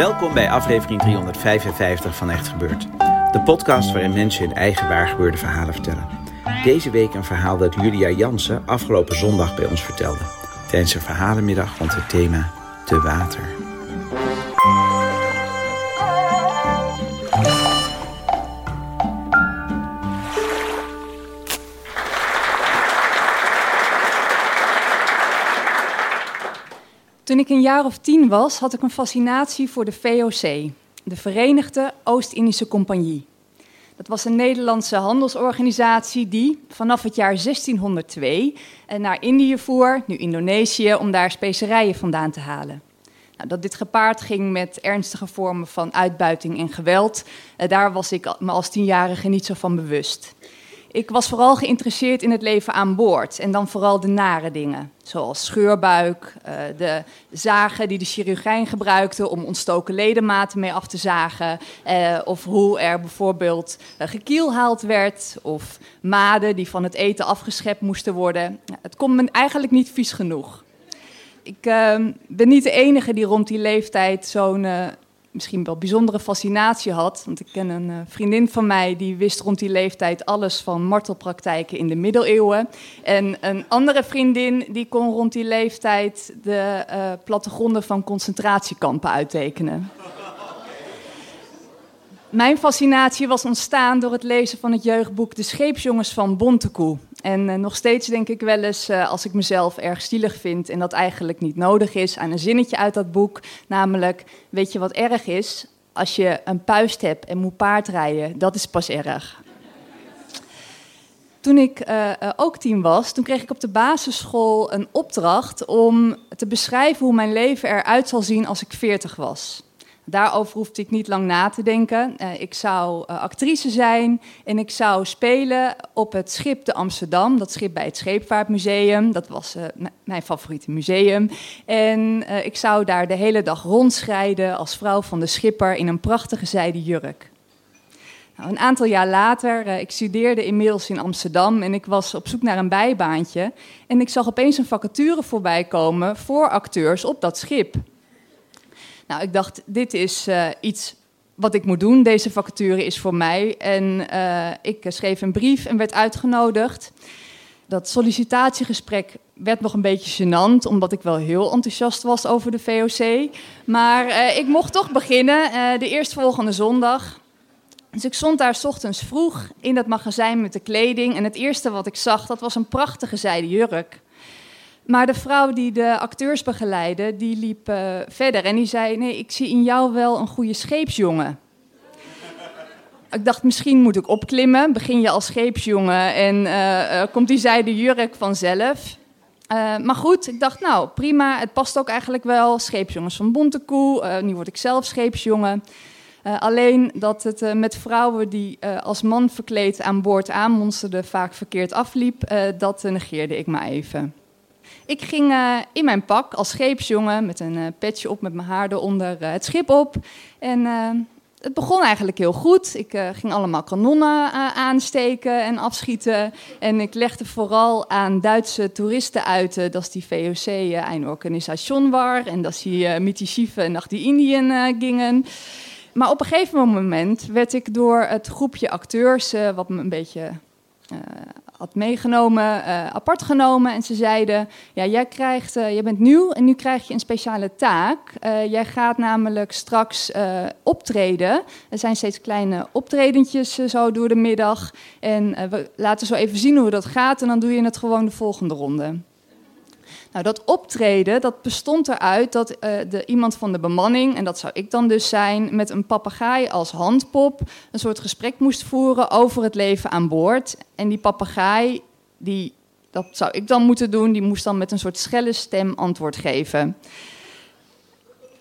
Welkom bij aflevering 355 van Echt Gebeurd. De podcast waarin mensen hun eigen waargebeurde verhalen vertellen. Deze week een verhaal dat Julia Jansen afgelopen zondag bij ons vertelde. Tijdens een verhalenmiddag rond het thema te water. Ik een jaar of tien was, had ik een fascinatie voor de VOC, de Verenigde Oost-Indische Compagnie. Dat was een Nederlandse handelsorganisatie die vanaf het jaar 1602 naar Indië voer, nu Indonesië, om daar specerijen vandaan te halen. Nou, dat dit gepaard ging met ernstige vormen van uitbuiting en geweld, eh, daar was ik me als tienjarige niet zo van bewust. Ik was vooral geïnteresseerd in het leven aan boord en dan vooral de nare dingen, zoals scheurbuik, uh, de zagen die de chirurgijn gebruikte om ontstoken ledematen mee af te zagen, uh, of hoe er bijvoorbeeld uh, gekielhaald werd, of maden die van het eten afgeschept moesten worden. Het komt me eigenlijk niet vies genoeg. Ik ehm, ben niet de enige die rond die leeftijd zo'n misschien wel bijzondere fascinatie had. Want ik ken een uh, vriendin van mij die wist rond die leeftijd alles van martelpraktijken in de middeleeuwen. En een andere vriendin die kon rond die leeftijd de uh, plattegronden van concentratiekampen uittekenen. Mijn fascinatie was ontstaan door het lezen van het jeugdboek De Scheepsjongens van Bontekoe. En uh, nog steeds denk ik wel eens, uh, als ik mezelf erg stilig vind en dat eigenlijk niet nodig is, aan een zinnetje uit dat boek. Namelijk, weet je wat erg is? Als je een puist hebt en moet paardrijden, dat is pas erg. Toen ik uh, ook tien was, toen kreeg ik op de basisschool een opdracht om te beschrijven hoe mijn leven eruit zal zien als ik veertig was. Daarover hoefde ik niet lang na te denken. Uh, ik zou uh, actrice zijn en ik zou spelen op het schip de Amsterdam. Dat schip bij het Scheepvaartmuseum. Dat was uh, mijn favoriete museum. En ik zou daar de hele dag rondschrijden als vrouw van de schipper in een prachtige zijden jurk. Nou, een aantal jaar later, ik studeerde inmiddels in Amsterdam en ik was op zoek naar een bijbaantje. En ik zag opeens een vacature voorbij komen voor acteurs op dat schip. Nou, ik dacht, dit is uh, iets wat ik moet doen. Deze vacature is voor mij. En uh, ik schreef een brief en werd uitgenodigd. Dat sollicitatiegesprek werd nog een beetje gênant, omdat ik wel heel enthousiast was over de VOC. Maar ik mocht toch beginnen, de eerstvolgende zondag. Dus ik stond daar s ochtends vroeg in dat magazijn met de kleding. En het eerste wat ik zag, dat was een prachtige zijde jurk. Maar de vrouw die de acteurs begeleidde, die liep uh, verder en die zei: Nee, ik zie in jou wel een goede scheepsjongen. ik dacht, misschien moet ik opklimmen. Begin je als scheepsjongen en uh, uh, komt die zijde jurk vanzelf. maar goed, ik dacht, nou prima, het past ook eigenlijk wel. Scheepsjongens van Bontekoe, nu word ik zelf scheepsjongen. alleen dat het met vrouwen die als man verkleed aan boord aanmonsterden vaak verkeerd afliep, dat negeerde ik maar even. Ik ging uh, in mijn pak als scheepsjongen met een uh, petje op met mijn haar eronder uh, het schip op. En het begon eigenlijk heel goed. Ik ging allemaal kanonnen aansteken en afschieten. En ik legde vooral aan Duitse toeristen uit dat die VOC een organisation was. En dat die met die naar die Indiën gingen. Maar op een gegeven moment werd ik door het groepje acteurs, wat me een beetje uh, had meegenomen, uh, apart genomen. En ze zeiden: Ja, jij, krijgt, uh, bent nieuw en nu krijg je een speciale taak. Uh, jij gaat namelijk straks optreden. Er zijn steeds kleine optredentjes zo door de middag. En we laten zo even zien hoe dat gaat. En dan doe je het gewoon de volgende ronde. Nou, dat optreden dat bestond eruit dat uh, de, iemand van de bemanning, en dat zou ik dan dus zijn, met een papegaai als handpop een soort gesprek moest voeren over het leven aan boord. En die papegaai, die, dat zou ik dan moeten doen, die moest dan met een soort schelle stem antwoord geven.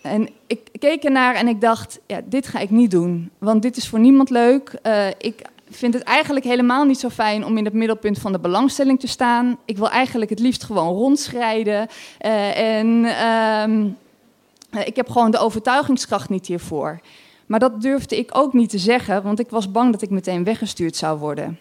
En ik keek ernaar en ik dacht, ja, dit ga ik niet doen. Want dit is voor niemand leuk. Uh, ik vind het eigenlijk helemaal niet zo fijn om in het middelpunt van de belangstelling te staan. Ik wil eigenlijk het liefst gewoon rondschrijden. Uh, en uh, ik heb gewoon de overtuigingskracht niet hiervoor. Maar dat durfde ik ook niet te zeggen, want ik was bang dat ik meteen weggestuurd zou worden.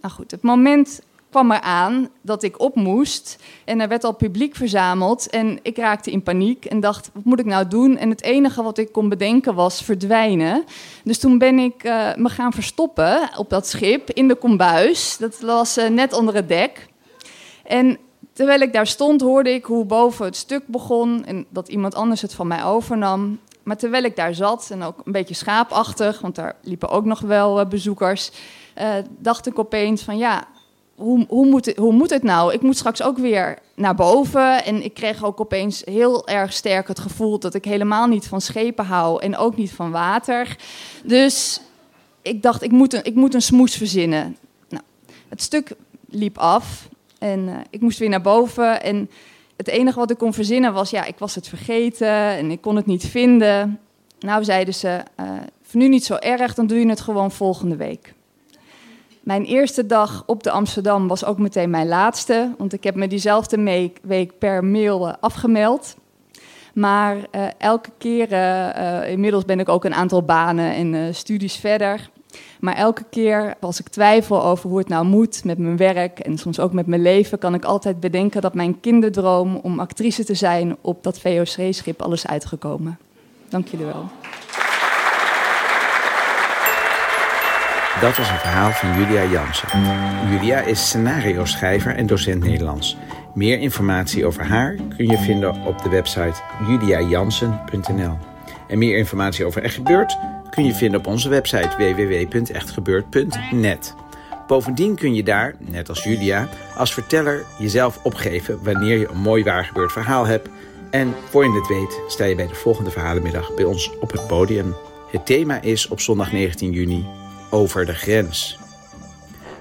Nou goed, het moment kwam er aan dat ik op moest. En er werd al publiek verzameld. En ik raakte in paniek en dacht, wat moet ik nou doen? En het enige wat ik kon bedenken was verdwijnen. Dus toen ben ik uh, me gaan verstoppen op dat schip in de kombuis. Dat was uh, net onder het dek. En terwijl ik daar stond, hoorde ik hoe boven het stuk begon... en dat iemand anders het van mij overnam. Maar terwijl ik daar zat, en ook een beetje schaapachtig... want daar liepen ook nog wel uh, bezoekers... dacht ik opeens van ja, hoe, hoe, moet het, hoe moet het nou? Ik moet straks ook weer naar boven. En ik kreeg ook opeens heel erg sterk het gevoel dat ik helemaal niet van schepen hou en ook niet van water. Dus ik dacht, ik moet een, ik moet een smoes verzinnen. Nou, het stuk liep af en uh, ik moest weer naar boven. En het enige wat ik kon verzinnen was, ja, ik was het vergeten en ik kon het niet vinden. Nou, zeiden ze, voor nu niet zo erg, dan doe je het gewoon volgende week. Mijn eerste dag op de Amsterdam was ook meteen mijn laatste, want ik heb me diezelfde week per mail afgemeld. Maar uh, elke keer, uh, inmiddels ben ik ook een aantal banen en studies verder. Maar elke keer als ik twijfel over hoe het nou moet met mijn werk en soms ook met mijn leven, kan ik altijd bedenken dat mijn kinderdroom om actrice te zijn op dat VOC-schip alles uitgekomen. Dank jullie wel. Dat was een verhaal van Julia Jansen. Julia is scenario-schrijver en docent Nederlands. Meer informatie over haar kun je vinden op de website juliajansen.nl. En meer informatie over Echt Gebeurd kun je vinden op onze website www.echtgebeurd.net. Bovendien kun je daar, net als Julia, als verteller jezelf opgeven wanneer je een mooi waargebeurd verhaal hebt. En voor je het weet, sta je bij de volgende verhalenmiddag bij ons op het podium. Het thema is op zondag 19 juni over de grens.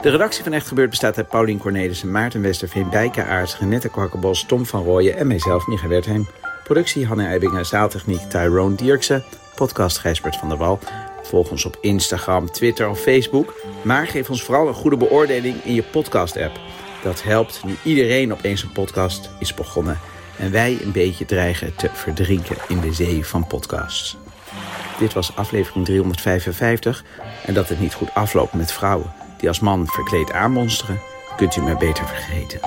De redactie van Echt Gebeurd bestaat uit Paulien Cornelissen, Maarten Westerveen, Bijke Aarts, Renette Kwakkerbos, Tom van Rooyen en mijzelf, Micha Wertheim. Productie Hanne Eibingen, zaaltechniek Tyrone Dierksen, podcast Gijsbert van der Wal. Volg ons op Instagram, Twitter of Facebook. Maar geef ons vooral een goede beoordeling in je podcast-app. Dat helpt nu iedereen opeens een podcast is begonnen. En wij een beetje dreigen te verdrinken in de zee van podcasts. Dit was aflevering 355. En dat het niet goed afloopt met vrouwen die als man verkleed aanmonsteren, kunt u maar beter vergeten.